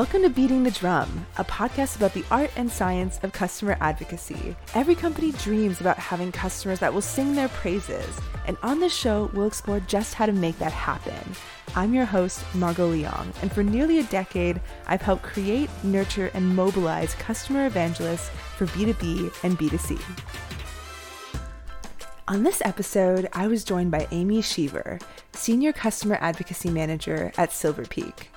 Welcome to Beating the Drum, a podcast about the art and science of customer advocacy. Every company dreams about having customers that will sing their praises, and on this show, we'll explore just how to make that happen. I'm your host, Margot Leong, and for nearly a decade, I've helped create, nurture, and mobilize customer evangelists for B2B and B2C. On this episode, I was joined by Amy Sheaver, Senior Customer Advocacy Manager at Silver Peak.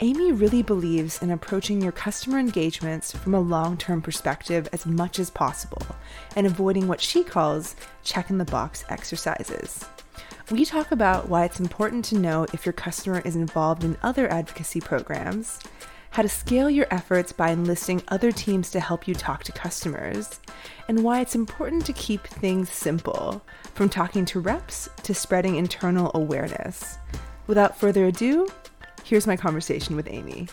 Amy really believes in approaching your customer engagements from a long term perspective as much as possible and avoiding what she calls check in the box exercises. We talk about why it's important to know if your customer is involved in other advocacy programs, how to scale your efforts by enlisting other teams to help you talk to customers, and why it's important to keep things simple, from talking to reps to spreading internal awareness. Without further ado, Here's my conversation with Amy.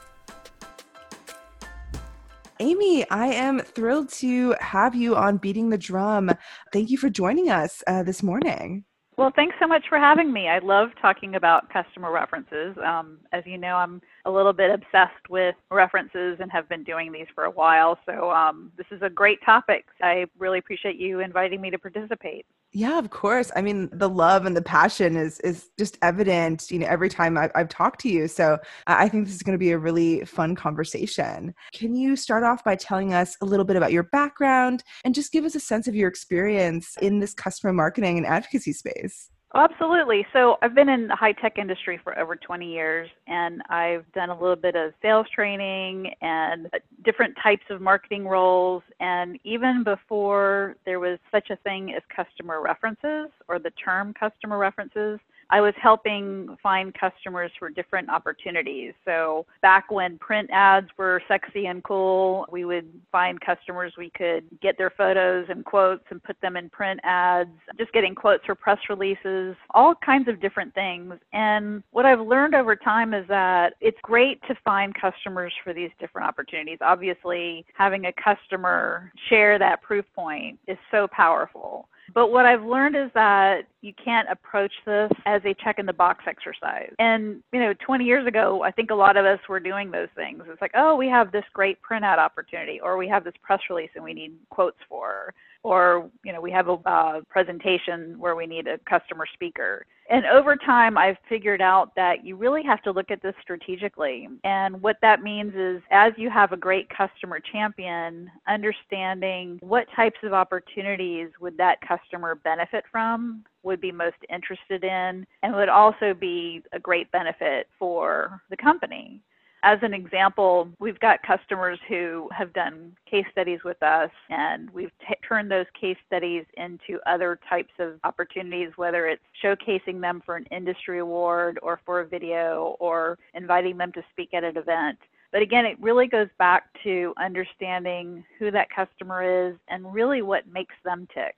Amy, I am thrilled to have you on Beating the Drum. Thank you for joining us uh, this morning. Well, thanks so much for having me. I love talking about customer references. Um, as you know, I'm a little bit obsessed with references and have been doing these for a while. So, um, this is a great topic. I really appreciate you inviting me to participate. Yeah, of course. I mean, the love and the passion is is just evident, you know, every time I've, I've talked to you. So I think this is going to be a really fun conversation. Can you start off by telling us a little bit about your background and just give us a sense of your experience in this customer marketing and advocacy space? Absolutely. So I've been in the high tech industry for over 20 years and I've done a little bit of sales training and uh, different types of marketing roles. And even before there was such a thing as customer references or the term customer references, I was helping find customers for different opportunities. So back when print ads were sexy and cool, we would find customers we could get their photos and quotes and put them in print ads, just getting quotes for press releases, all kinds of different things. And what I've learned over time is that it's great to find customers for these different opportunities. Obviously, having a customer share that proof point is so powerful. But what I've learned is that you can't approach this as a check in the box exercise. And, you know, 20 years ago, I think a lot of us were doing those things. It's like, oh, we have this great printout opportunity, or we have this press release and we need quotes for or you know we have a uh, presentation where we need a customer speaker. And over time i've figured out that you really have to look at this strategically. And what that means is as you have a great customer champion understanding what types of opportunities would that customer benefit from would be most interested in and would also be a great benefit for the company as an example, we've got customers who have done case studies with us, and we've t- turned those case studies into other types of opportunities, whether it's showcasing them for an industry award or for a video or inviting them to speak at an event. But again, it really goes back to understanding who that customer is and really what makes them tick.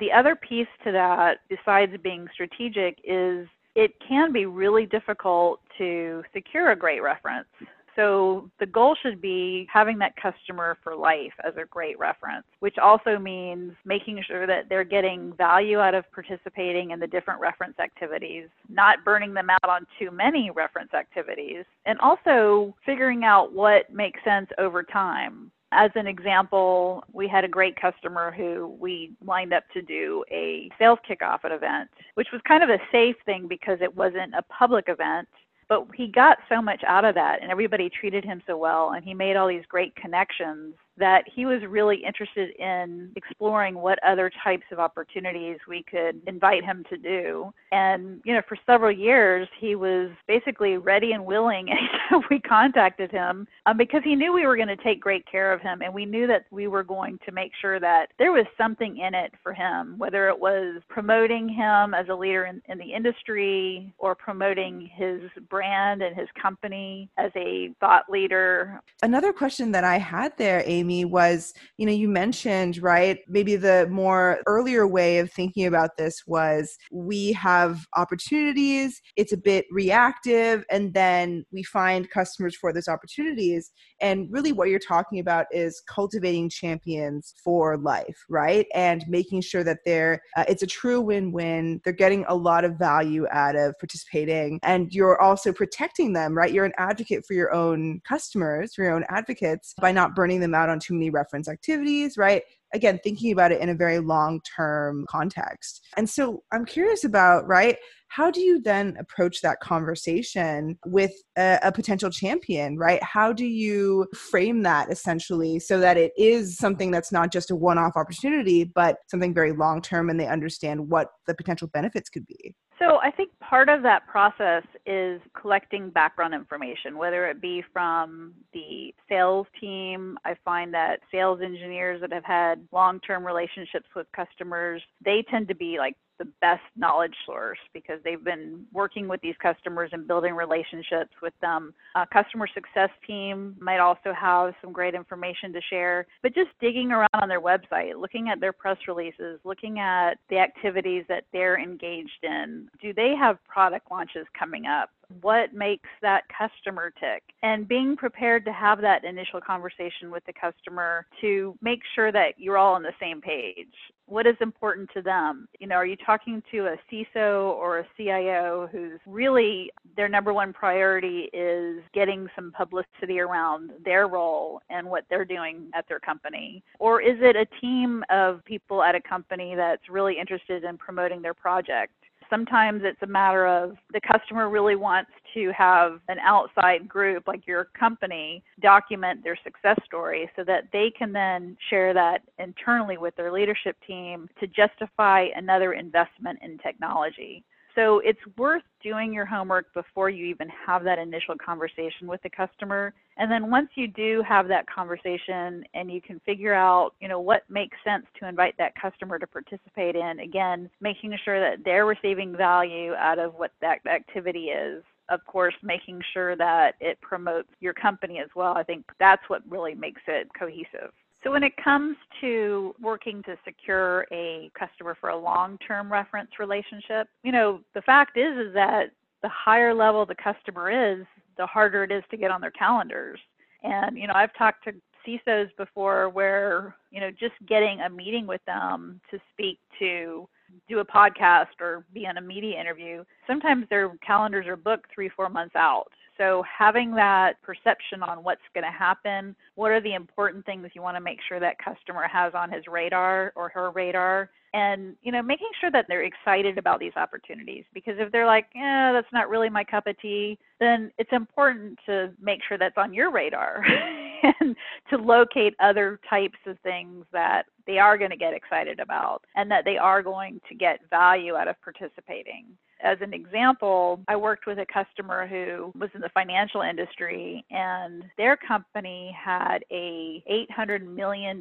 The other piece to that, besides being strategic, is it can be really difficult to secure a great reference. So the goal should be having that customer for life as a great reference, which also means making sure that they're getting value out of participating in the different reference activities, not burning them out on too many reference activities, and also figuring out what makes sense over time. As an example, we had a great customer who we lined up to do a sales kickoff at event, which was kind of a safe thing because it wasn't a public event. But he got so much out of that, and everybody treated him so well, and he made all these great connections that he was really interested in exploring what other types of opportunities we could invite him to do. And, you know, for several years, he was basically ready and willing anytime we contacted him um, because he knew we were going to take great care of him. And we knew that we were going to make sure that there was something in it for him, whether it was promoting him as a leader in, in the industry or promoting his brand and his company as a thought leader. Another question that I had there, Amy Amy, was you know, you mentioned, right? Maybe the more earlier way of thinking about this was we have opportunities, it's a bit reactive, and then we find customers for those opportunities. And really, what you're talking about is cultivating champions for life, right? And making sure that they're, uh, it's a true win win. They're getting a lot of value out of participating, and you're also protecting them, right? You're an advocate for your own customers, for your own advocates, by not burning them out on too many reference activities, right? again thinking about it in a very long term context. And so i'm curious about right how do you then approach that conversation with a, a, potential champion right? How do you frame that essentially so that it is something that's not just a one-off opportunity but something very long term and they understand what the potential benefits could be so I think part of that process is collecting background information, whether it be from the sales team. I find that sales engineers that have had long-term relationships with customers, they tend to be like the best knowledge source because they've been working with these customers and building relationships with them. A customer success team might also have some great information to share, but just digging around on their website, looking at their press releases, looking at the activities that they're engaged in. Do they have product launches coming up? What makes that customer tick. And being prepared to have that initial conversation with the customer to make sure that you're all on the same page. What is important to them? You know are you talking to a ciso or a cio who's really their number one priority is getting some publicity around their role and what they're doing at their company? Or is it a team of people at a company that's really interested in promoting their project sometimes it's a matter of the customer really wants to have an outside group like your company document their success story so that they can then share that internally with their leadership team to justify another investment in technology. So it's worth doing your homework before you even have that initial conversation with the customer. And then once you do have that conversation and you can figure out, you know, what makes sense to invite that customer to participate in, again, making sure that they're receiving value out of what that activity is of course, making sure that it promotes your company as well. I think that's what really makes it cohesive. So when it comes to working to secure a customer for a long-term reference relationship, you know, the fact is is that the higher level the customer is, the harder it is to get on their calendars. And you know, I've talked to CISOs before where, you know, just getting a meeting with them to speak to do a podcast or be on a media interview, sometimes their calendars are booked three, four months out. So having that perception on what's going to happen, what are the important things you want to make sure that customer has on his radar or her radar, and you know making sure that they're excited about these opportunities because if they're like yeah that's not really my cup of tea then it's important to make sure that's on your radar and to locate other types of things that they are going to get excited about and that they are going to get value out of participating as an example, I worked with a customer who was in the financial industry and their company had a $800 million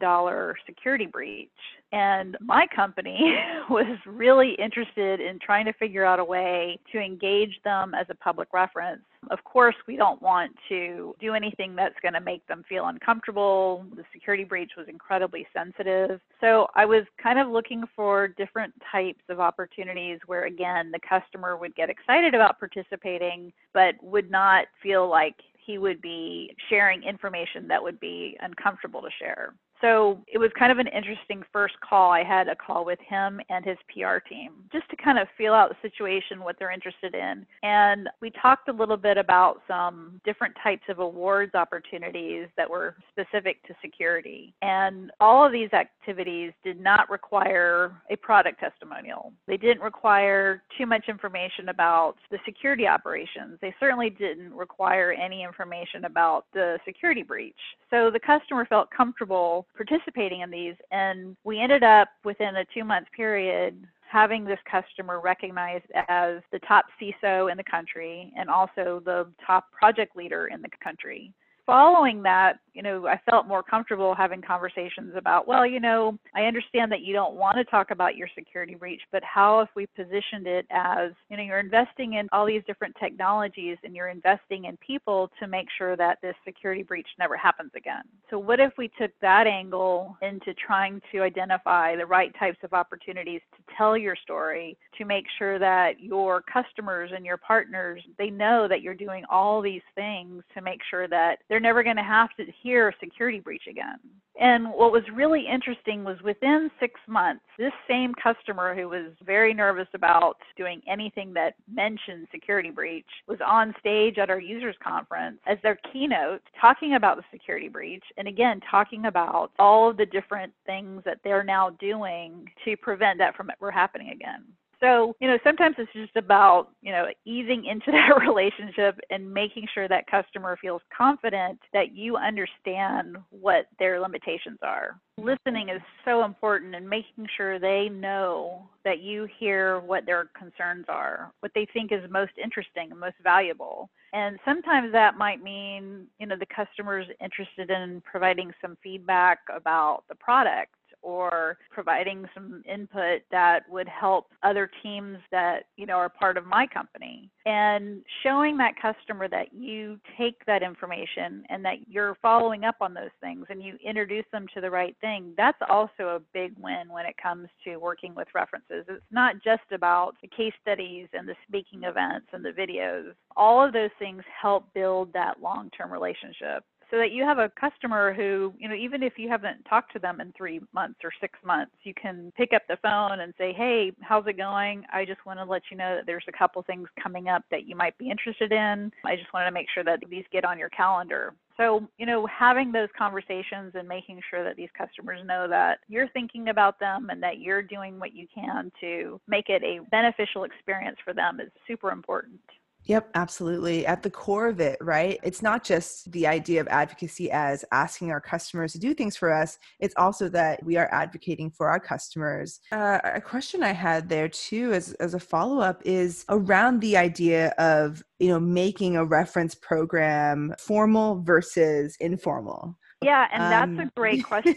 security breach. And my company was really interested in trying to figure out a way to engage them as a public reference of course, we don't want to do anything that's going to make them feel uncomfortable. The security breach was incredibly sensitive. So I was kind of looking for different types of opportunities where, again, the customer would get excited about participating, but would not feel like he would be sharing information that would be uncomfortable to share. So it was kind of an interesting first call. I had a call with him and his PR team just to kind of feel out the situation, what they're interested in. And we talked a little bit about some different types of awards opportunities that were specific to security. And all of these activities did not require a product testimonial. They didn't require too much information about the security operations. They certainly didn't require any information about the security breach. So the customer felt comfortable participating in these. And we ended up within a two month period having this customer recognized as the top CISO in the country and also the top project leader in the country. Following that, you know, I felt more comfortable having conversations about, well, you know, I understand that you don't want to talk about your security breach, but how if we positioned it as, you know, you're investing in all these different technologies and you're investing in people to make sure that this security breach never happens again. So what if we took that angle into trying to identify the right types of opportunities to tell your story to make sure that your customers and your partners, they know that you're doing all these things to make sure that they're never going to have to hear security breach again. And what was really interesting was within six months, this same customer who was very nervous about doing anything that mentioned security breach was on stage at our users conference as their keynote talking about the security breach and again talking about all of the different things that they're now doing to prevent that from ever happening again. So, you know, sometimes it's just about, you know, easing into that relationship and making sure that customer feels confident that you understand what their limitations are. Listening is so important and making sure they know that you hear what their concerns are, what they think is most interesting and most valuable. And sometimes that might mean, you know, the customer's interested in providing some feedback about the product or providing some input that would help other teams that you know are part of my company. And showing that customer that you take that information and that you're following up on those things and you introduce them to the right thing that's also a big win when it comes to working with references. It's not just about the case studies and the speaking events and the videos. All of those things help build that long-term relationship so that you have a customer who, you know, even if you haven't talked to them in three months or six months, you can pick up the phone and say, Hey, how's it going? I just want to let you know that there's a couple things coming up that you might be interested in. I just wanted to make sure that these get on your calendar. So, you know, having those conversations and making sure that these customers know that you're thinking about them and that you're doing what you can to make it a beneficial experience for them is super important. Yep, absolutely. At the core of it, right? It's not just the idea of advocacy as asking our customers to do things for us, it's also that we are advocating for our customers. Uh, a question I had there too, as, as a follow up, is around the idea of you know making a reference program formal versus informal yeah, and um, that's a great question.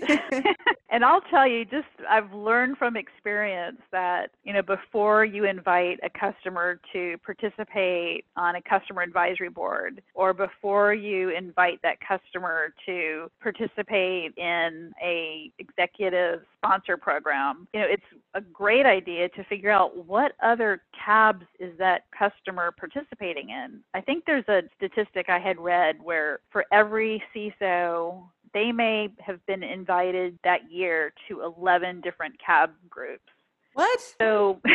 and I'll tell you, just I've learned from experience that, you know, before you invite a customer to participate on a customer advisory board or before you invite that customer to participate in a executive sponsor program, you know, it's a great idea to figure out what other CABs is that customer participating in. I think there's a statistic I had read where for every CISO they may have been invited that year to 11 different cab groups. What? So,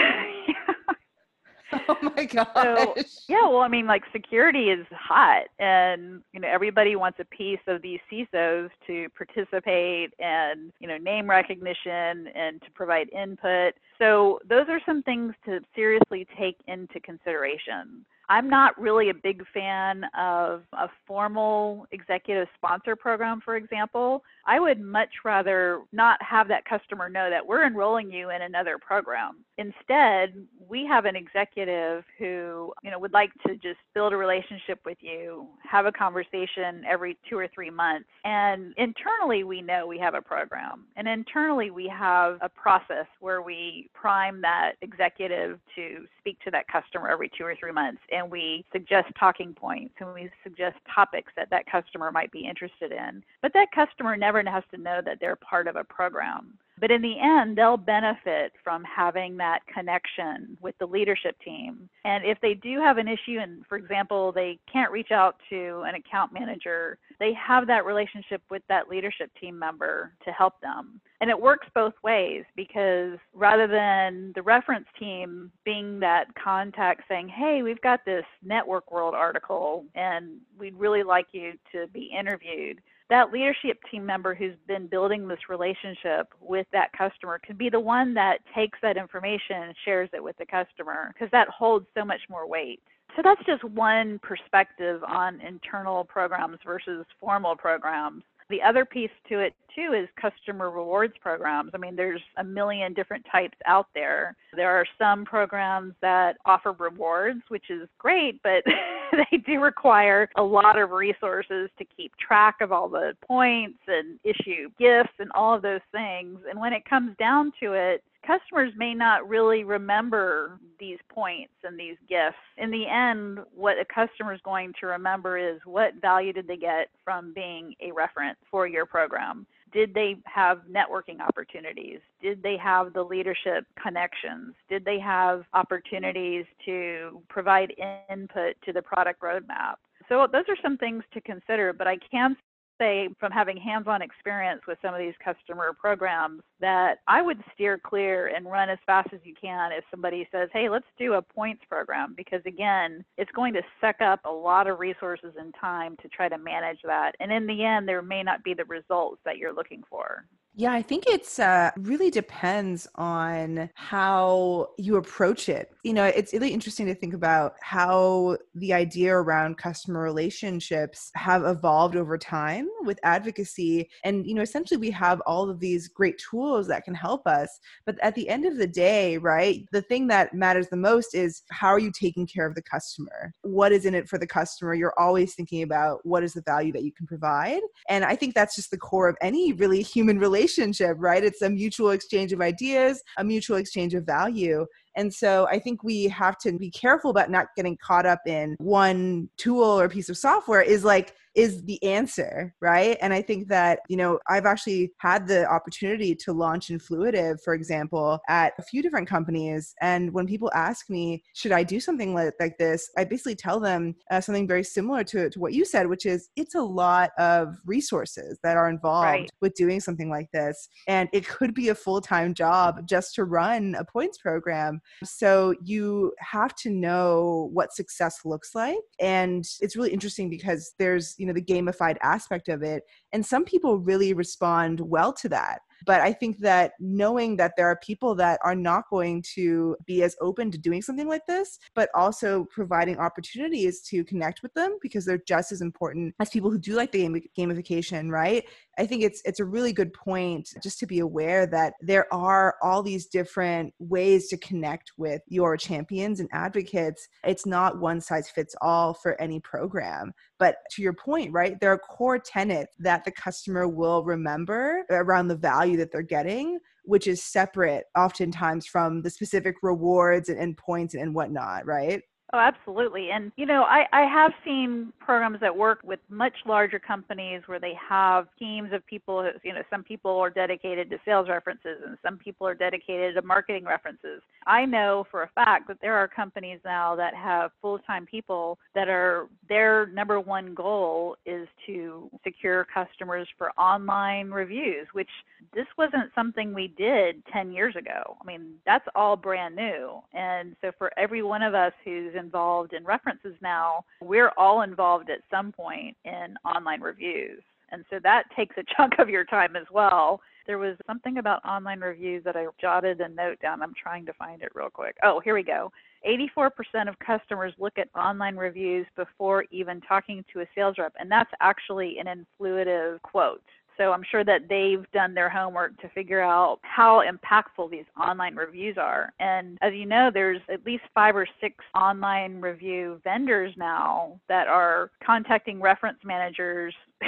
Oh my gosh. So, yeah, well, I mean, like security is hot, and you know everybody wants a piece of these CISOs to participate and you know name recognition and to provide input. So those are some things to seriously take into consideration. I'm not really a big fan of a formal executive sponsor program, for example. I would much rather not have that customer know that we're enrolling you in another program. Instead, we have an executive who, you know, would like to just build a relationship with you, have a conversation every 2 or 3 months. And internally we know we have a program. And internally we have a process where we prime that executive to speak to that customer every 2 or 3 months and we suggest talking points and we suggest topics that that customer might be interested in. But that customer never has to know that they're part of a program. But in the end, they'll benefit from having that connection with the leadership team. And if they do have an issue, and for example, they can't reach out to an account manager, they have that relationship with that leadership team member to help them. And it works both ways because rather than the reference team being that contact saying, hey, we've got this Network World article and we'd really like you to be interviewed that leadership team member who's been building this relationship with that customer can be the one that takes that information and shares it with the customer because that holds so much more weight. So that's just one perspective on internal programs versus formal programs. The other piece to it too is customer rewards programs. I mean, there's a million different types out there. There are some programs that offer rewards, which is great, but they do require a lot of resources to keep track of all the points and issue gifts and all of those things. And when it comes down to it, customers may not really remember these points and these gifts. In the end, what a customer is going to remember is what value did they get from being a reference for your program? Did they have networking opportunities? Did they have the leadership connections? Did they have opportunities to provide input to the product roadmap? So those are some things to consider, but I can say from having hands-on experience with some of these customer programs that I would steer clear and run as fast as you can if somebody says, "Hey, let's do a points program," because again, it's going to suck up a lot of resources and time to try to manage that. And in the end, there may not be the results that you're looking for. Yeah, I think it's uh, really depends on how you approach it. You know, it's really interesting to think about how the idea around customer relationships have evolved over time with advocacy. And, you know, essentially we have all of these great tools that can help us. But at the end of the day, right, the thing that matters the most is how are you taking care of the customer? What is in it for the customer? You're always thinking about what is the value that you can provide. And I think that's just the core of any really human relationship relationship, right? It's a mutual exchange of ideas, a mutual exchange of value. And so I think we have to be careful about not getting caught up in one tool or piece of software is like is the answer, right? And I think that, you know, I've actually had the opportunity to launch Influitive, for example, at a few different companies. And when people ask me, should I do something like, like this? I basically tell them uh, something very similar to, to what you said, which is it's a lot of resources that are involved right. with doing something like this. And it could be a full time job just to run a points program. So you have to know what success looks like. And it's really interesting because there's, you know, the gamified aspect of it. And some people really respond well to that. But I think that knowing that there are people that are not going to be as open to doing something like this, but also providing opportunities to connect with them because they're just as important as people who do like the gamification, right? I think it's it's a really good point just to be aware that there are all these different ways to connect with your champions and advocates. It's not one size fits all for any program. But to your point, right, there are core tenets that the customer will remember around the value that they're getting, which is separate oftentimes from the specific rewards and, and points and whatnot, right? Oh, absolutely. And, you know, I, I have seen programs that work with much larger companies where they have teams of people, you know, some people are dedicated to sales references and some people are dedicated to marketing references. I know for a fact that there are companies now that have full time people that are their number one goal is to secure customers for online reviews, which this wasn't something we did 10 years ago. I mean, that's all brand new. And so for every one of us who's involved in references now, we're all involved at some point in online reviews. And so that takes a chunk of your time as well. There was something about online reviews that I jotted a note down. I'm trying to find it real quick. Oh, here we go. 84% of customers look at online reviews before even talking to a sales rep, and that's actually an influitive quote. So I'm sure that they've done their homework to figure out how impactful these online reviews are. And as you know, there's at least five or six online review vendors now that are contacting reference managers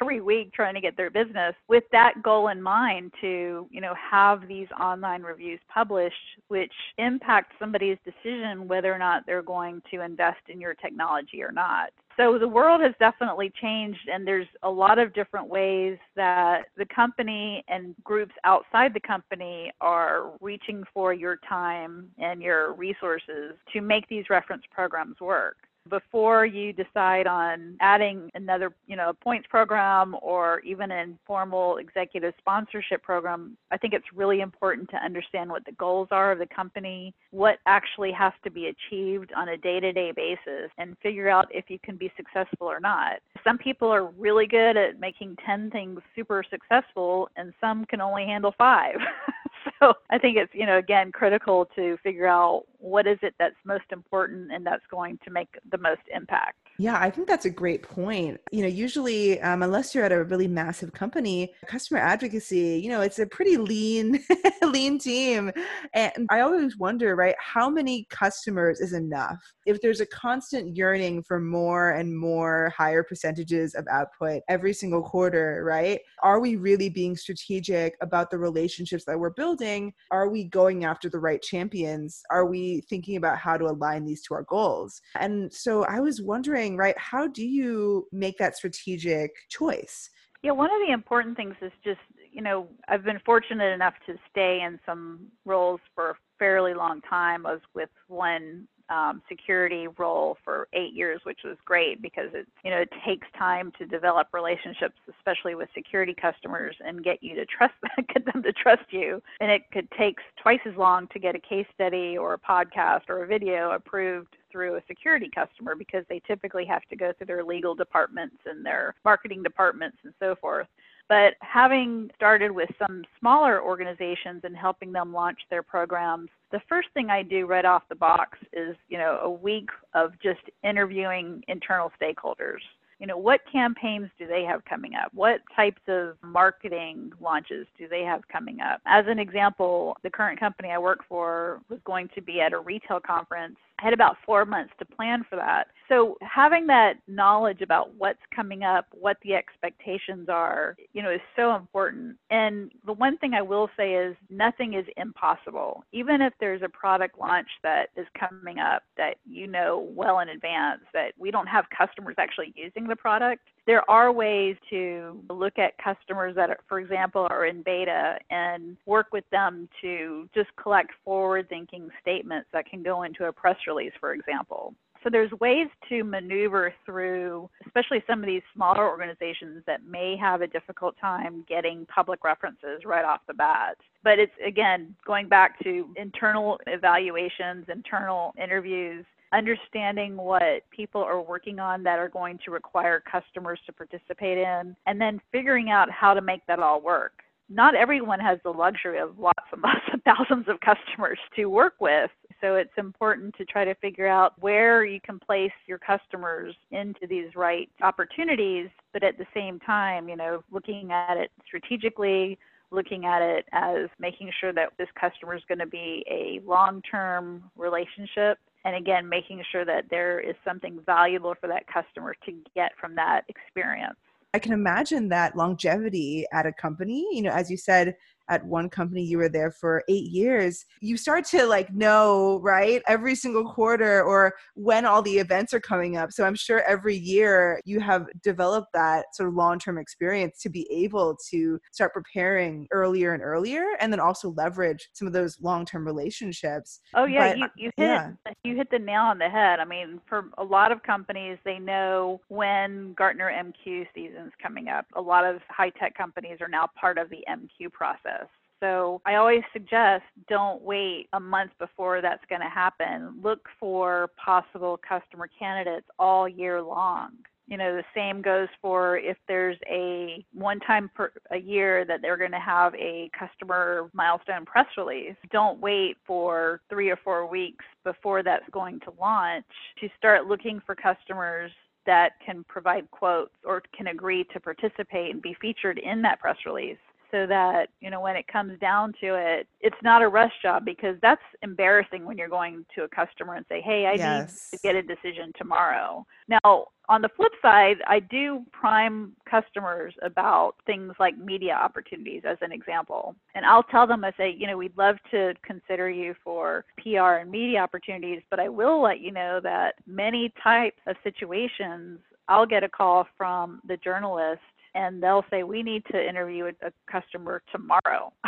every week trying to get their business with that goal in mind to you know have these online reviews published which impact somebody's decision whether or not they're going to invest in your technology or not so the world has definitely changed and there's a lot of different ways that the company and groups outside the company are reaching for your time and your resources to make these reference programs work before you decide on adding another, you know, points program or even an informal executive sponsorship program, I think it's really important to understand what the goals are of the company, what actually has to be achieved on a day-to-day basis and figure out if you can be successful or not. Some people are really good at making 10 things super successful and some can only handle 5. so I think it's, you know, again critical to figure out what is it that's most important and that's going to make the most impact. Yeah, I think that's a great point. You know, usually, um, unless you're at a really massive company, customer advocacy, you know, it's a pretty lean, lean team. And I always wonder, right, how many customers is enough? If there's a constant yearning for more and more higher percentages of output every single quarter, right? Are we really being strategic about the relationships that we're building? Are we going after the right champions? Are we thinking about how to align these to our goals? And so I was wondering right? How do you make that strategic choice? Yeah, one of the important things is just, you know, I've been fortunate enough to stay in some roles for a fairly long time. I was with one um, security role for eight years, which was great because it you know it takes time to develop relationships, especially with security customers, and get you to trust get them to trust you. And it could take twice as long to get a case study or a podcast or a video approved through a security customer because they typically have to go through their legal departments and their marketing departments and so forth. But having started with some smaller organizations and helping them launch their programs, the first thing I do right off the box is, you know, a week of just interviewing internal stakeholders. You know what campaigns do they have coming up? What types of marketing launches do they have coming up? As an example the current company i work for was going to be at a retail conference I had about four months to plan for that. So having that knowledge about what's coming up, what the expectations are, you know, is so important. And the one thing I will say is nothing is impossible. Even if there's a product launch that is coming up that you know well in advance that we don't have customers actually using the product, there are ways to look at customers that, are, for example, are in beta and work with them to just collect forward thinking statements that can go into a press release, for example. So there's ways to maneuver through, especially some of these smaller organizations that may have a difficult time getting public references right off the bat. But it's again going back to internal evaluations, internal interviews, understanding what people are working on that are going to require customers to participate in, and then figuring out how to make that all work. Not everyone has the luxury of lots and lots of thousands of customers to work with. So it's important to try to figure out where you can place your customers into these right opportunities, but at the same time, you know, looking at it strategically, looking at it as making sure that this customer is going to be a long term relationship and again making sure that there is something valuable for that customer to get from that experience. I can imagine that longevity at a company you know as you said at one company you were there for eight years you start to like know right every single quarter or when all the events are coming up. So i'm sure every year you have developed that sort of long-term experience to be able to start preparing earlier and earlier and then also leverage some of those long-term relationships. Oh yeah but, you, you hit yeah. you hit the nail on the head. I mean for a lot of companies they know when gartner mq season's coming up. A lot of high tech companies are now part of the mq process so I always suggest don't wait a month before that's going to happen. Look for possible customer candidates all year long. You know, the same goes for if there's a one time per a year that they're going to have a customer milestone press release. Don't wait for three or four weeks before that's going to launch to start looking for customers that can provide quotes or can agree to participate and be featured in that press release so that you know when it comes down to it it's not a rush job because that's embarrassing when you're going to a customer and say hey i yes. need to get a decision tomorrow now on the flip side i do prime customers about things like media opportunities as an example and i'll tell them i say you know we'd love to consider you for pr and media opportunities but i will let you know that many types of situations I'll get a call from the journalist and they'll say we need to interview a, a customer tomorrow.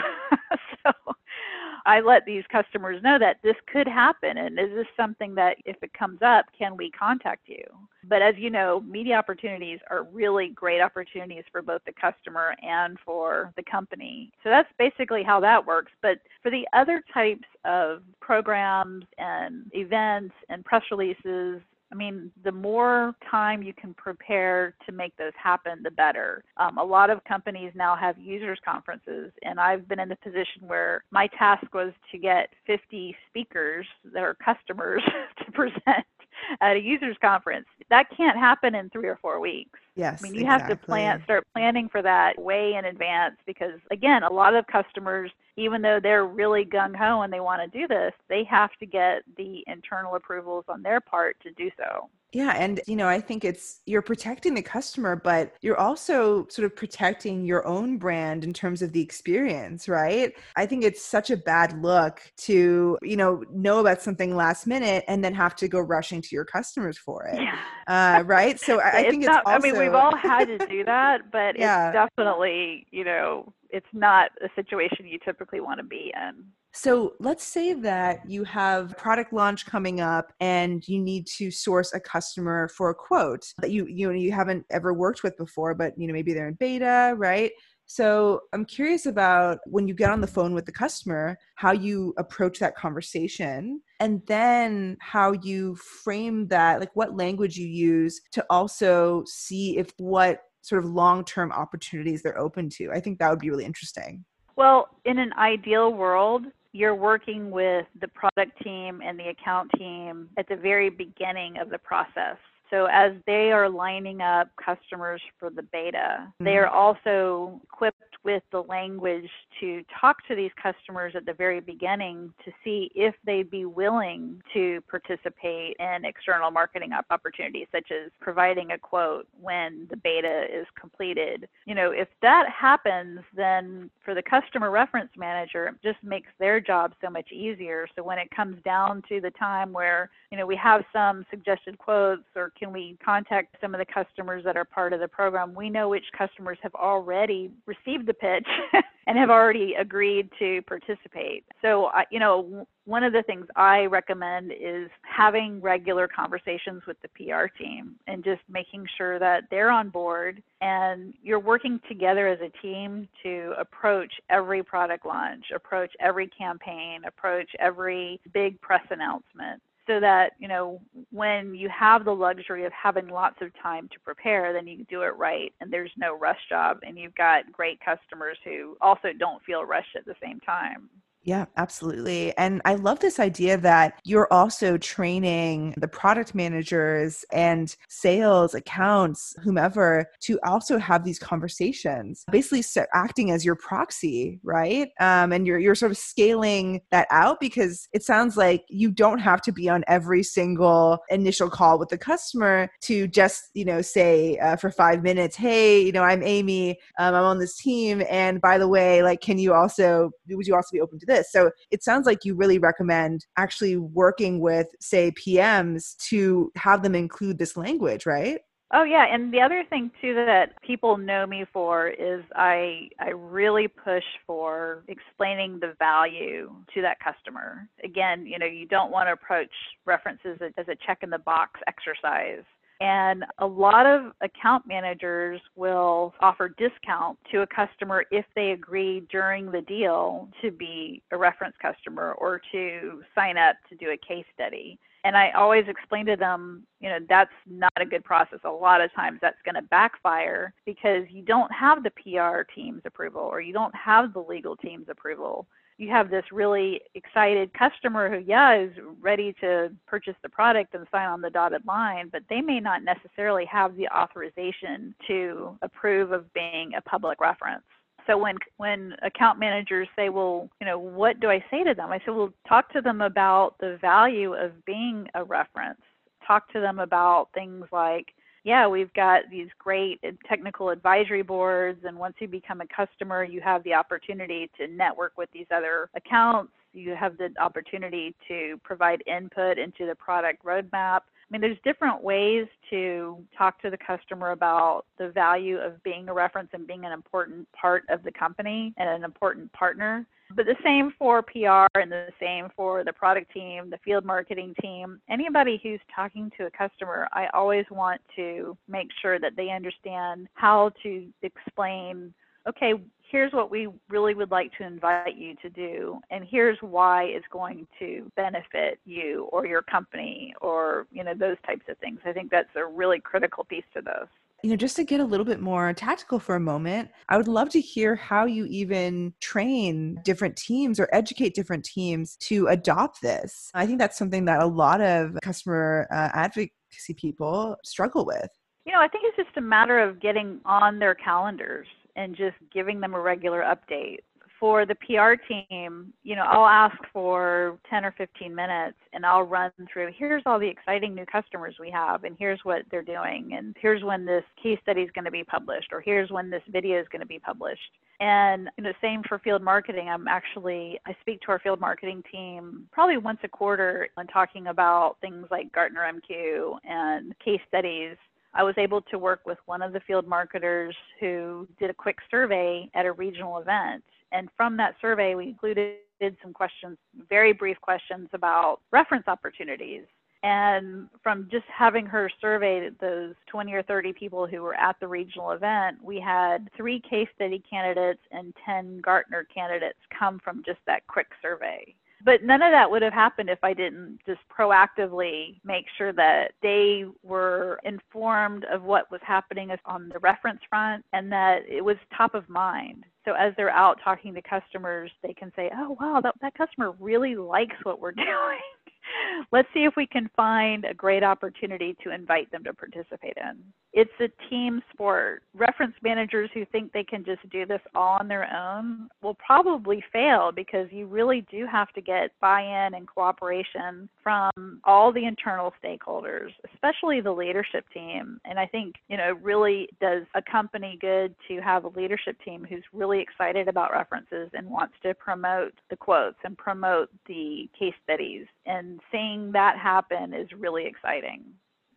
So i let these customers know that this could happen and is this something that if it comes up can we contact you? But as you know media opportunities are really great opportunities for both the customer and for the company. So that's basically how that works. But for the other types of programs and events and press releases I mean, the more time you can prepare to make those happen, the better. Um, a lot of companies now have users conferences, and I've been in the position where my task was to get 50 speakers that are customers to present at a users conference. That can't happen in three or four weeks. Yes. I mean, you exactly. have to plan, start planning for that way in advance because, again, a lot of customers, even though they're really gung ho and they want to do this, they have to get the internal approvals on their part to do so. Yeah. And, you know, I think it's you're protecting the customer, but you're also sort of protecting your own brand in terms of the experience, right? I think it's such a bad look to, you know, know about something last minute and then have to go rushing to your customers for it. Yeah. Uh, right. So I, I think it's, also, I mean, we've all had to do that, but yeah. it's definitely, you know, it's not a situation you typically want to be in. So let's say that you have a product launch coming up and you need to source a customer for a quote that you you know you haven't ever worked with before, but you know maybe they're in beta, right? So I'm curious about when you get on the phone with the customer, how you approach that conversation and then how you frame that, like what language you use to also see if what sort of long-term opportunities they're open to. I think that would be really interesting. Well, in an ideal world, you're working with the product team and the account team at the very beginning of the process. So as they are lining up customers for the beta, mm-hmm. they are also equipped with the language to talk to these customers at the very beginning to see if they'd be willing to participate in external marketing opportunities, such as providing a quote when the beta is completed. You know, if that happens, then for the customer reference manager, it just makes their job so much easier. So when it comes down to the time where, you know, we have some suggested quotes or can we contact some of the customers that are part of the program, we know which customers have already received the pitch and have already agreed to participate. So, you know, one of the things I recommend is having regular conversations with the PR team and just making sure that they're on board and you're working together as a team to approach every product launch, approach every campaign, approach every big press announcement so that you know when you have the luxury of having lots of time to prepare then you do it right and there's no rush job and you've got great customers who also don't feel rushed at the same time yeah, absolutely. And I love this idea that you're also training the product managers and sales accounts, whomever, to also have these conversations, basically acting as your proxy, right? Um, and you're, you're sort of scaling that out because it sounds like you don't have to be on every single initial call with the customer to just, you know, say uh, for five minutes, hey, you know, I'm Amy, um, I'm on this team. And by the way, like, can you also, would you also be open to this? This. So it sounds like you really recommend actually working with, say, PMs to have them include this language, right? Oh yeah, and the other thing too that people know me for is I I really push for explaining the value to that customer. Again, you know, you don't want to approach references as a check in the box exercise. And a lot of account managers will offer discount to a customer if they agree during the deal to be a reference customer or to sign up to do a case study. And I always explain to them, you know, that's not a good process. A lot of times that's going to backfire because you don't have the PR team's approval or you don't have the legal team's approval you have this really excited customer who, yeah, is ready to purchase the product and sign on the dotted line, but they may not necessarily have the authorization to approve of being a public reference. So when when account managers say, well, you know, what do I say to them? I say, well, talk to them about the value of being a reference. Talk to them about things like yeah, we've got these great uh, technical advisory boards. And once you become a customer, you have the opportunity to network with these other accounts. You have the opportunity to provide input into the product roadmap. I mean, there's different ways to talk to the customer about the value of being a reference and being an important part of the company and an important partner. But the same for PR and the same for the product team, the field marketing team, anybody who's talking to a customer, I always want to make sure that they understand how to explain okay, here's what we really would like to invite you to do and here's why it's going to benefit you or your company or you know those types of things. I think that's a really critical piece to this you know, just to get a little bit more tactical for a moment, I would love to hear how you even train different teams or educate different teams to adopt this. I think that's something that a lot of customer uh, advocacy people struggle with. You know, I think it's just a matter of getting on their calendars and just giving them a regular update. For the PR team, you know, I'll ask for 10 or 15 minutes and I'll run through here's all the exciting new customers we have and here's what they're doing and here's when this case study is going to be published or here's when this video is going to be published. And you know, same for field marketing. I'm actually I speak to our field marketing team probably once a quarter and talking about things like Gartner MQ and case studies I was able to work with one of the field marketers who did a quick survey at a regional event. And from that survey, we included some questions, very brief questions about reference opportunities. And from just having her survey those 20 or 30 people who were at the regional event, we had three case study candidates and 10 Gartner candidates come from just that quick survey. But none of that would have happened if I didn't just proactively make sure that they were informed of what was happening on the reference front and that it was top of mind. So as they're out talking to customers, they can say, oh, wow, that, that customer really likes what we're doing. Let's see if we can find a great opportunity to invite them to participate in. It's a team sport. Reference managers who think they can just do this all on their own will probably fail because you really do have to get buy in and cooperation from all the internal stakeholders, especially the leadership team. And I think, you know, it really does a company good to have a leadership team who's really excited about references and wants to promote the quotes and promote the case studies and seeing that happen is really exciting.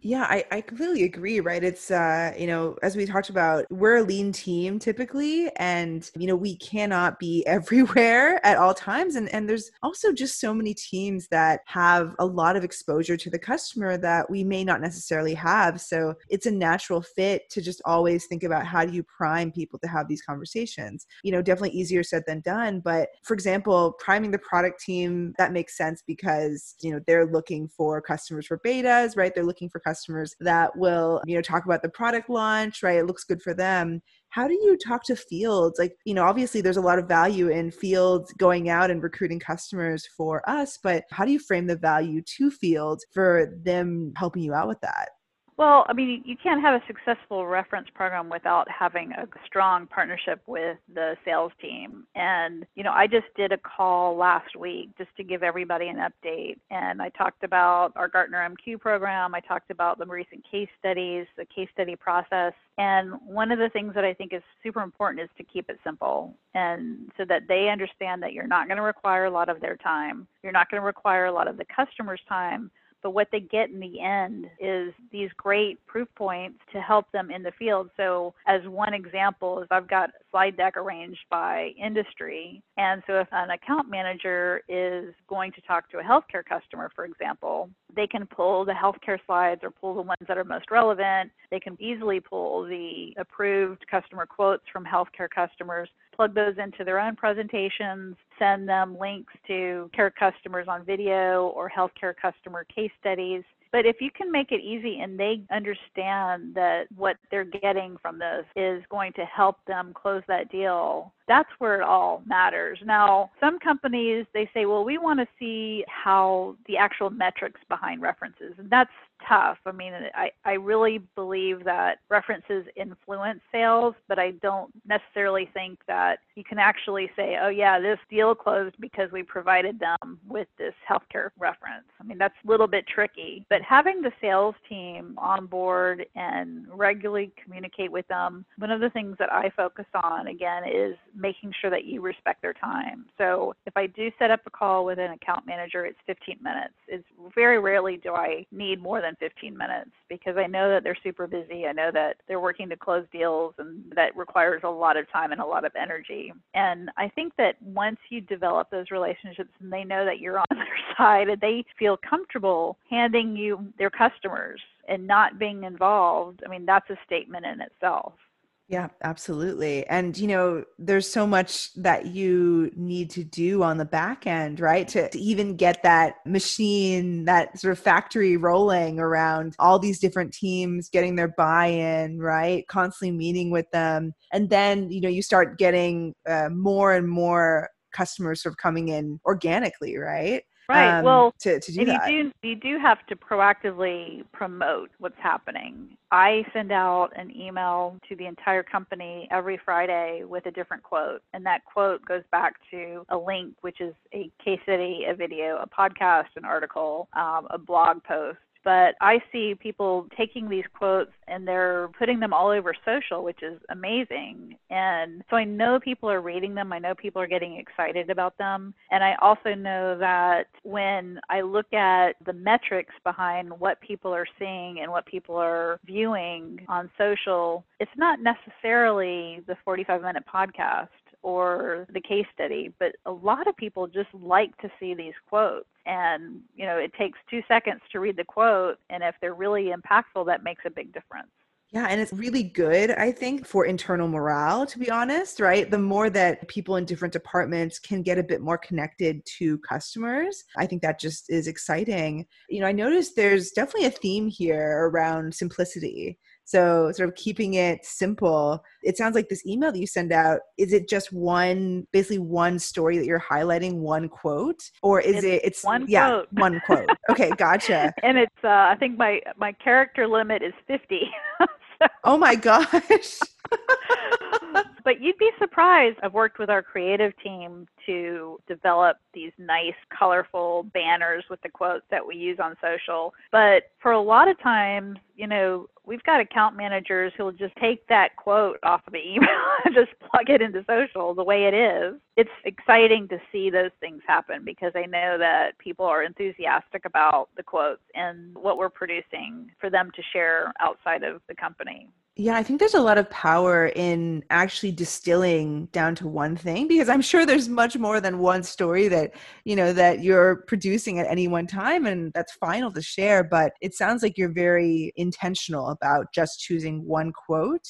Yeah, I, I completely agree, right? It's, uh, you know, as we talked about, we're a lean team typically, and, you know, we cannot be everywhere at all times. And, and there's also just so many teams that have a lot of exposure to the customer that we may not necessarily have. So it's a natural fit to just always think about how do you prime people to have these conversations. You know, definitely easier said than done. But for example, priming the product team, that makes sense because, you know, they're looking for customers for betas, right? They're looking for customers that will, you know, talk about the product launch, right? It looks good for them. How do you talk to fields? Like, you know, obviously there's a lot of value in fields going out and recruiting customers for us, but how do you frame the value to fields for them helping you out with that? Well, I mean, you can't have a successful reference program without having a strong partnership with the sales team. And, you know, I just did a call last week just to give everybody an update. And I talked about our Gartner MQ program. I talked about the recent case studies, the case study process. And one of the things that I think is super important is to keep it simple and so that they understand that you're not going to require a lot of their time. You're not going to require a lot of the customer's time but what they get in the end is these great proof points to help them in the field. So, as one example, is I've got a slide deck arranged by industry. And so, if an account manager is going to talk to a healthcare customer, for example, they can pull the healthcare slides or pull the ones that are most relevant. They can easily pull the approved customer quotes from healthcare customers plug those into their own presentations, send them links to care customers on video or healthcare customer case studies. But if you can make it easy and they understand that what they're getting from this is going to help them close that deal, that's where it all matters. Now, some companies they say, well, we want to see how the actual metrics behind references, and that's tough. I mean, I, I really believe that references influence sales, but I don't necessarily think that you can actually say, oh, yeah, this deal closed because we provided them with this healthcare reference. I mean, that's a little bit tricky. But having the sales team on board and regularly communicate with them, one of the things that I focus on, again, is making sure that you respect their time. So if I do set up a call with an account manager, it's 15 minutes. It's very rarely do I need more than 15 minutes because I know that they're super busy. I know that they're working to close deals and that requires a lot of time and a lot of energy. And I think that once you develop those relationships and they know that you're on their side and they feel comfortable handing you their customers and not being involved, I mean, that's a statement in itself. Yeah, absolutely. And you know, there's so much that you need to do on the back end, right? To, to, even get that machine, that sort of factory rolling around all these different teams getting their buy-in, right? Constantly meeting with them. And then, you know, you start getting uh, more and more customers sort of coming in organically, right? Right. Um, well, to, to do and that. you do you do have to proactively promote what's happening. I send out an email to the entire company every Friday with a different quote, and that quote goes back to a link, which is a case study, a video, a podcast, an article, um, a blog post but I see people taking these quotes and they're putting them all over social, which is amazing. And so I know people are reading them. I know people are getting excited about them. And I also know that when I look at the metrics behind what people are seeing and what people are viewing on social, it's not necessarily the 45 minute podcast or the case study, but a lot of people just like to see these quotes. And, you know, it takes two seconds to read the quote. And if they're really impactful, that makes a big difference. Yeah, and it's really good, I think, for internal morale, to be honest, right? The more that people in different departments can get a bit more connected to customers, I think that just is exciting. You know, I noticed there's definitely a theme here around simplicity. So, sort of keeping it simple. It sounds like this email that you send out, is it just one, basically one story that you're highlighting, one quote? Or is it's it, it's, one yeah, quote. one quote. Okay, gotcha. and it's, uh, I think my, my character limit is 50. oh my gosh. but you'd be surprised. I've worked with our creative team to develop these nice, colorful banners with the quotes that we use on social. But for a lot of times, you know, we've got account managers who will just take that quote off of the email and just plug it into social the way it is. It's exciting to see those things happen because I know that people are enthusiastic about the quotes and what we're producing for them to share outside of the company. Yeah, I think there's a lot of power in actually distilling down to one thing because I'm sure there's much more than one story that, you know, that you're producing at any one time and that's final to share, but it sounds like you're very intentional about just choosing one quote.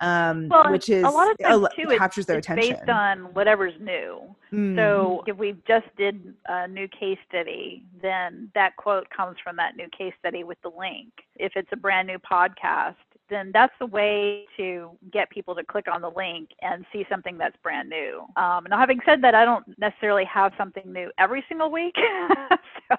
Um, well, which is a lot of times too, captures it's, their attention based on whatever's new. Mm. So if we just did a new case study, then that quote comes from that new case study with the link. If it's a brand new podcast, then that's the way to get people to click on the link and see something that's brand new. Um, now, having said that, I don't necessarily have something new every single week. so,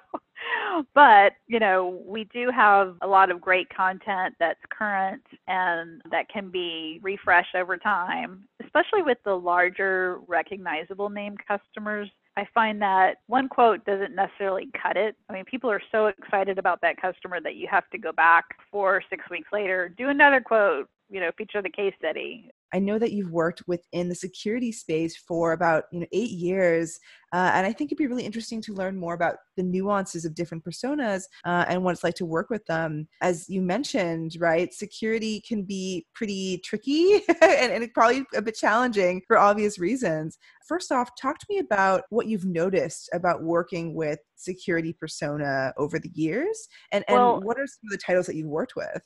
but you know, we do have a lot of great content that's current and that can be refreshed over time, especially with the larger recognizable name customers. I find that one quote doesn't necessarily cut it. I mean, people are so excited about that customer that you have to go back four or six weeks later, do another quote, you know, feature the case study. I know that you've worked within the security space for about you know eight years, uh, and I think it'd be really interesting to learn more about the nuances of different personas uh, and what it's like to work with them. As you mentioned, right, security can be pretty tricky and, and probably a bit challenging for obvious reasons. First off, talk to me about what you've noticed about working with security persona over the years, and and Well- what are some of the titles that you've worked with?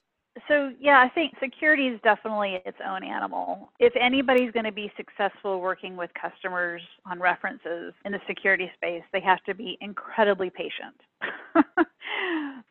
So, yeah, I think security is definitely its own animal. If anybody's going to be successful working with customers on references in the security space, they have to be incredibly patient.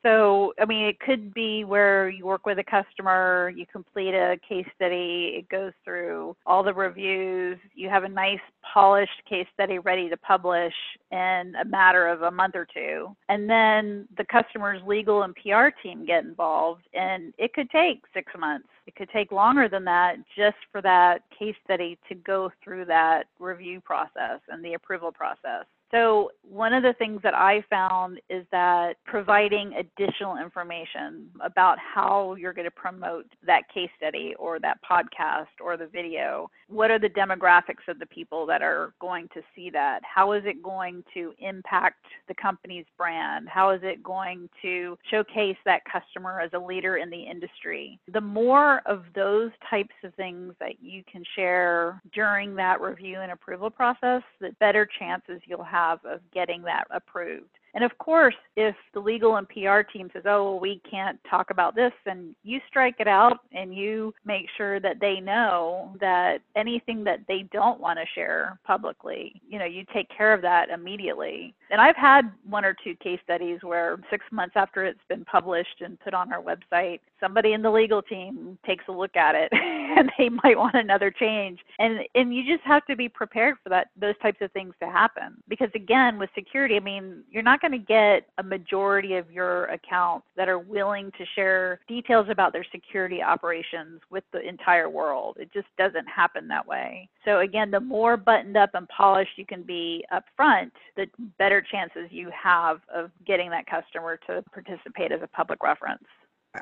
so, I mean, it could be where you work with a customer, you complete a case study, it goes through all the reviews, you have a nice polished case study ready to publish in a matter of a month or two. And then the customer's legal and PR team get involved, and it could take six months. It could take longer than that just for that case study to go through that review process and the approval process. So, one of the things that I found is that providing additional information about how you're going to promote that case study or that podcast or the video. What are the demographics of the people that are going to see that? How is it going to impact the company's brand? How is it going to showcase that customer as a leader in the industry? The more of those types of things that you can share during that review and approval process, the better chances you'll have of getting that approved. And of course, if the legal and PR team says, oh, well, we can't talk about this, then you strike it out and you make sure that they know that anything that they don't want to share publicly, you know, you take care of that immediately. And I've had one or two case studies where six months after it's been published and put on our website, somebody in the legal team takes a look at it and they might want another change. And and you just have to be prepared for that those types of things to happen. Because again, with security, I mean, you're not going to get a majority of your accounts that are willing to share details about their security operations with the entire world. It just doesn't happen that way. So again, the more buttoned up and polished you can be up front, the better chances you have of getting that customer to participate as a public reference.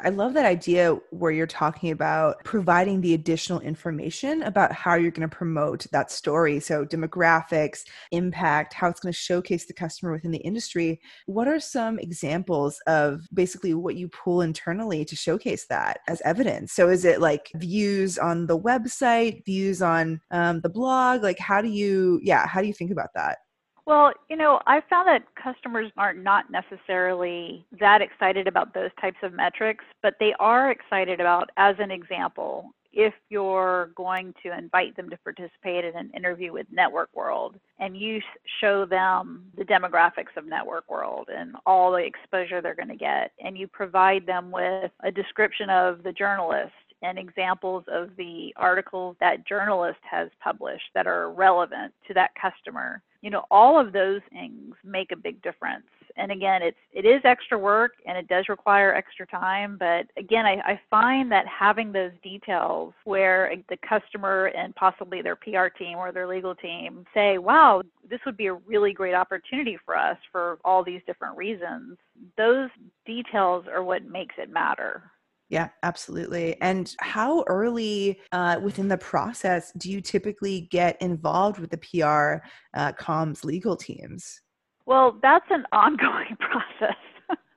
I love that idea where you're talking about providing the additional information about how you're going to promote that story. So, demographics, impact, how it's going to showcase the customer within the industry. What are some examples of basically what you pull internally to showcase that as evidence? So, is it like views on the website, views on um, the blog? Like, how do you, yeah, how do you think about that? Well, you know, I found that customers are not necessarily that excited about those types of metrics, but they are excited about, as an example, if you're going to invite them to participate in an interview with Network World and you show them the demographics of Network World and all the exposure they're going to get, and you provide them with a description of the journalist and examples of the articles that journalist has published that are relevant to that customer you know all of those things make a big difference. And again it's it is extra work and it does require extra time but again I, I find that having those details where the customer and possibly their pr team or their legal team say wow this would be a really great opportunity for us for all these different reasons those details are what makes it matter yeah, absolutely. And how early uh, within the process do you typically get involved with the PR uh, comms legal teams? Well, that's an ongoing process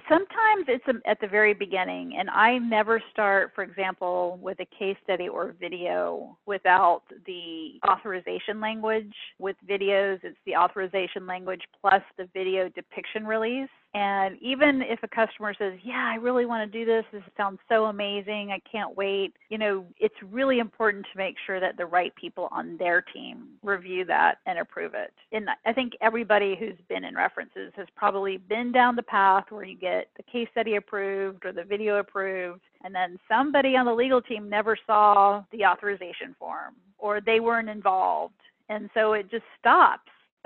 sometimes it's at the very beginning, and I never start, for example, with a case study or video without the authorization language. With videos, it's the authorization language plus the video depiction release. And even if a customer says, Yeah, I really want to do this, this sounds so amazing, I can't wait, you know, it's really important to make sure that the right people on their team review that and approve it. And I think everybody who's been in references has probably been down the path where you get the case study approved or the video approved, and then somebody on the legal team never saw the authorization form or they weren't involved. And so it just stops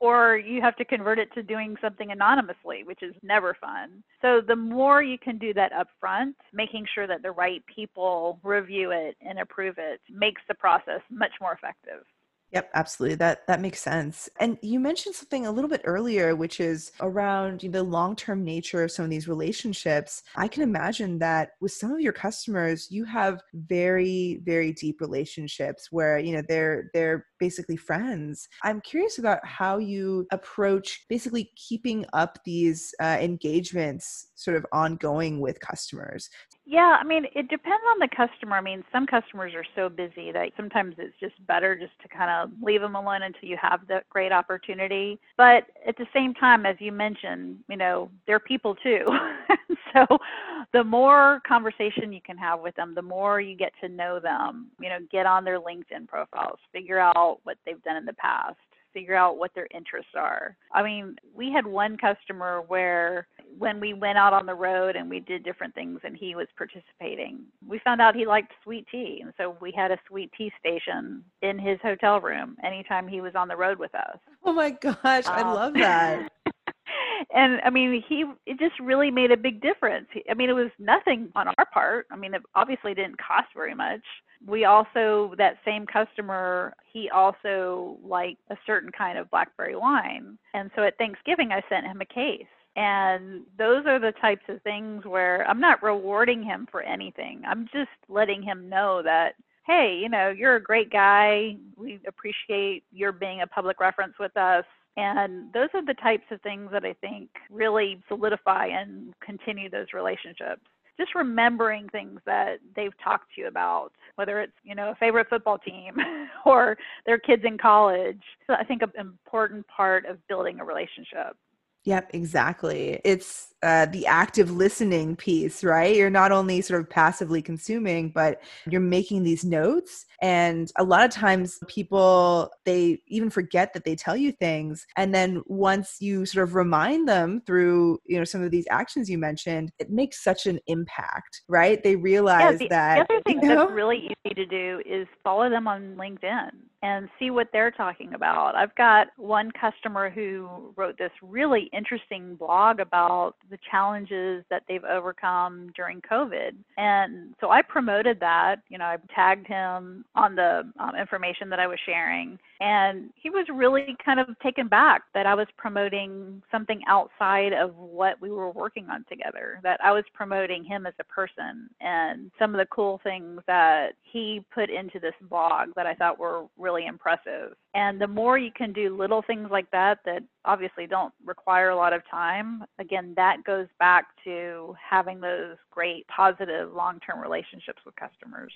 or you have to convert it to doing something anonymously, which is never fun. So the more you can do that upfront, making sure that the right people review it and approve it makes the process much more effective. Yep, absolutely. That that makes sense. And you mentioned something a little bit earlier, which is around the long-term nature of some of these relationships. I can imagine that with some of your customers, you have very, very deep relationships where you know they're they're basically friends. I'm curious about how you approach basically keeping up these uh, engagements sort of ongoing with customers. Yeah, I mean, it depends on the customer. I mean, some customers are so busy that sometimes it's just better just to kind of leave them alone until you have that great opportunity. But at the same time, as you mentioned, you know, they're people too. so the more conversation you can have with them, the more you get to know them, you know, get on their LinkedIn profiles, figure out what they've done in the past figure out what their interests are. I mean, we had one customer where when we went out on the road and we did different things and he was participating, we found out he liked sweet tea. And so we had a sweet tea station in his hotel room anytime he was on the road with us. Oh my gosh, um, I love that. and I mean, he it just really made a big difference. I mean, it was nothing on our part. I mean, it obviously didn't cost very much. We also that same customer, he also liked a certain kind of blackberry wine, and so at Thanksgiving, I sent him a case. And those are the types of things where I'm not rewarding him for anything. I'm just letting him know that hey, you know, you're a great guy. We appreciate your being a public reference with us. And those are the types of things that I think really solidify and continue those relationships. Just remembering things that they've talked to you about, whether it's, you know, a favorite football team or their kids in college. So I think an important part of building a relationship. Yep, exactly. It's uh, the active listening piece, right? You're not only sort of passively consuming, but you're making these notes. And a lot of times people, they even forget that they tell you things. And then once you sort of remind them through, you know, some of these actions you mentioned, it makes such an impact, right? They realize yeah, the, that. The other thing you know? that's really easy to do is follow them on LinkedIn and see what they're talking about. I've got one customer who wrote this really interesting blog about the challenges that they've overcome during COVID. And so I promoted that. You know, I tagged him on the um, information that I was sharing. And he was really kind of taken back that I was promoting something outside of what we were working on together, that I was promoting him as a person and some of the cool things that he put into this blog that I thought were really impressive. And the more you can do little things like that, that obviously don't require a lot of time, again, that goes back to having those great, positive, long term relationships with customers.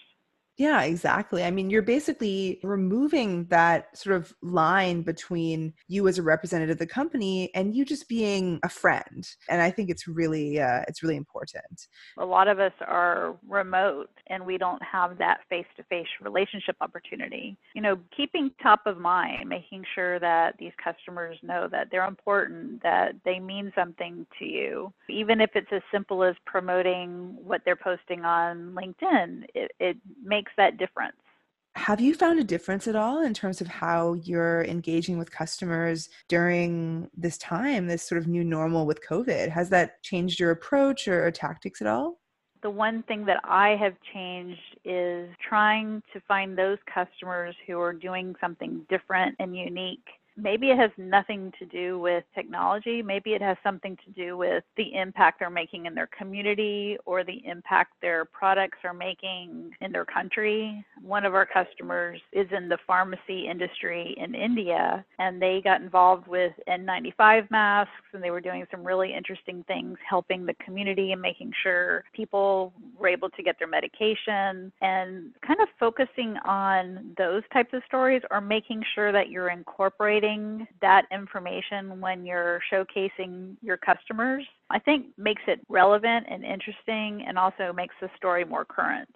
Yeah, exactly. I mean, you're basically removing that sort of line between you as a representative of the company and you just being a friend. And I think it's really, uh, it's really important. A lot of us are remote and we don't have that face-to-face relationship opportunity. You know, keeping top of mind, making sure that these customers know that they're important, that they mean something to you, even if it's as simple as promoting what they're posting on LinkedIn. It, it makes makes that difference. Have you found a difference at all in terms of how you're engaging with customers during this time, this sort of new normal with COVID? Has that changed your approach or, or tactics at all? the one thing that I have changed is trying to find those customers who are doing something different and unique maybe it has nothing to do with technology. Maybe it has something to do with the impact they're making in their community or the impact their products are making in their country. One of our customers is in the pharmacy industry in India, and they got involved with N95 masks, and they were doing some really interesting things helping the community and making sure people were able to get their medication and kind of focusing on those types of stories or making sure that you're incorporating that information when you're showcasing your customers, I think makes it relevant and interesting and also makes the story more current.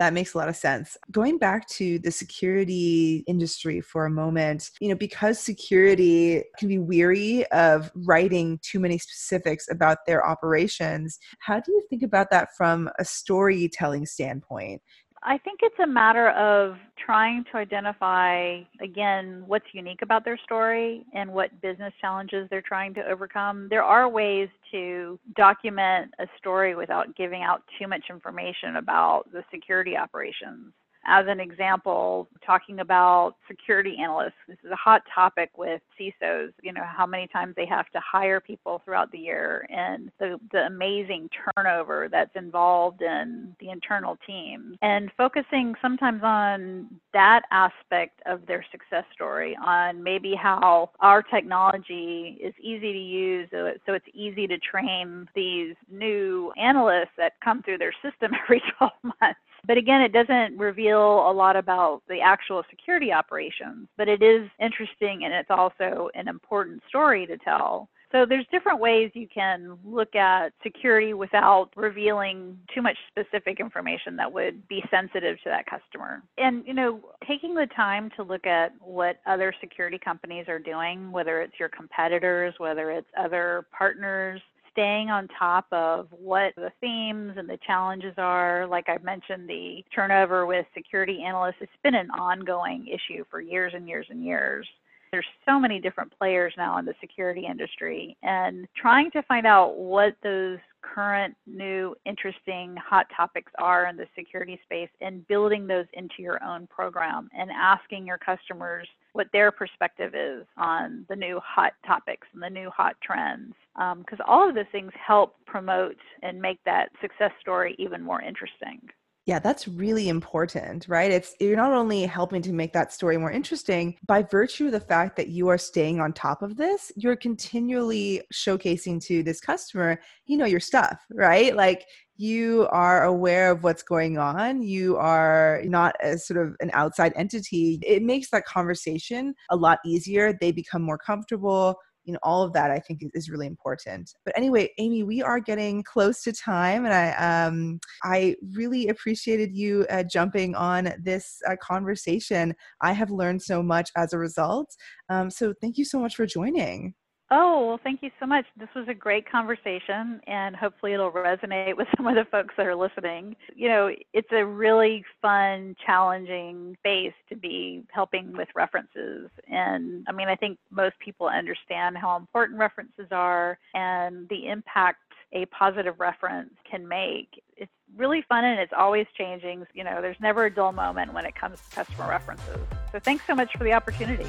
That makes a lot of sense. Going back to the security industry for a moment, you know, because security can be weary of writing too many specifics about their operations, how do you think about that from a storytelling standpoint? I think it's a matter of trying to identify, again, what's unique about their story and what business challenges they're trying to overcome. There are ways to document a story without giving out too much information about the security operations as an example, talking about security analysts. This is a hot topic with CISOs, you know, how many times they have to hire people throughout the year and the, the amazing turnover that's involved in the internal team. And focusing sometimes on that aspect of their success story, on maybe how our technology is easy to use, so it's easy to train these new analysts that come through their system every 12 months but again, it doesn't reveal a lot about the actual security operations, but it is interesting and it's also an important story to tell. So there's different ways you can look at security without revealing too much specific information that would be sensitive to that customer. And you know, taking the time to look at what other security companies are doing, whether it's your competitors, whether it's other partners, staying on top of what the themes and the challenges are. Like I mentioned, the turnover with security analysts, it's been an ongoing issue for years and years and years. There's so many different players now in the security industry, and trying to find out what those current, new, interesting, hot topics are in the security space and building those into your own program and asking your customers what their perspective is on the new hot topics and the new hot trends. Because um, all of those things help promote and make that success story even more interesting. Yeah, that's really important, right? It's you're not only helping to make that story more interesting by virtue of the fact that you are staying on top of this, you're continually showcasing to this customer, you know, your stuff, right? Like you are aware of what's going on. You are not as sort of an outside entity. It makes that conversation a lot easier. They become more comfortable you know all of that i think is really important. But anyway amy we are getting close to time and i um i really appreciated you uh, jumping on this uh, conversation. I have learned so much as a result. Um, so thank you so much for joining Oh, well, thank you so much. This was a great conversation, and hopefully, it'll resonate with some of the folks that are listening. You know, it's a really fun, challenging space to be helping with references. And I mean, I think most people understand how important references are and the impact a positive reference can make. It's really fun and it's always changing. You know, there's never a dull moment when it comes to customer references. So, thanks so much for the opportunity.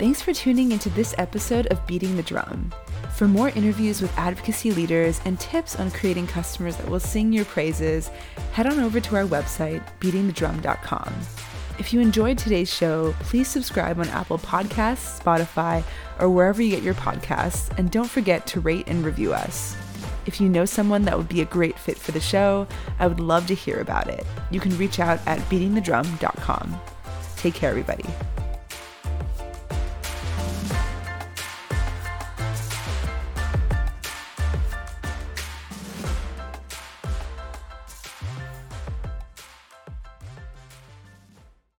Thanks for tuning into this episode of Beating the Drum. For more interviews with advocacy leaders and tips on creating customers that will sing your praises, head on over to our website, beatingthedrum.com. If you enjoyed today's show, please subscribe on Apple Podcasts, Spotify, or wherever you get your podcasts, and don't forget to rate and review us. If you know someone that would be a great fit for the show, I would love to hear about it. You can reach out at beatingthedrum.com. Take care, everybody.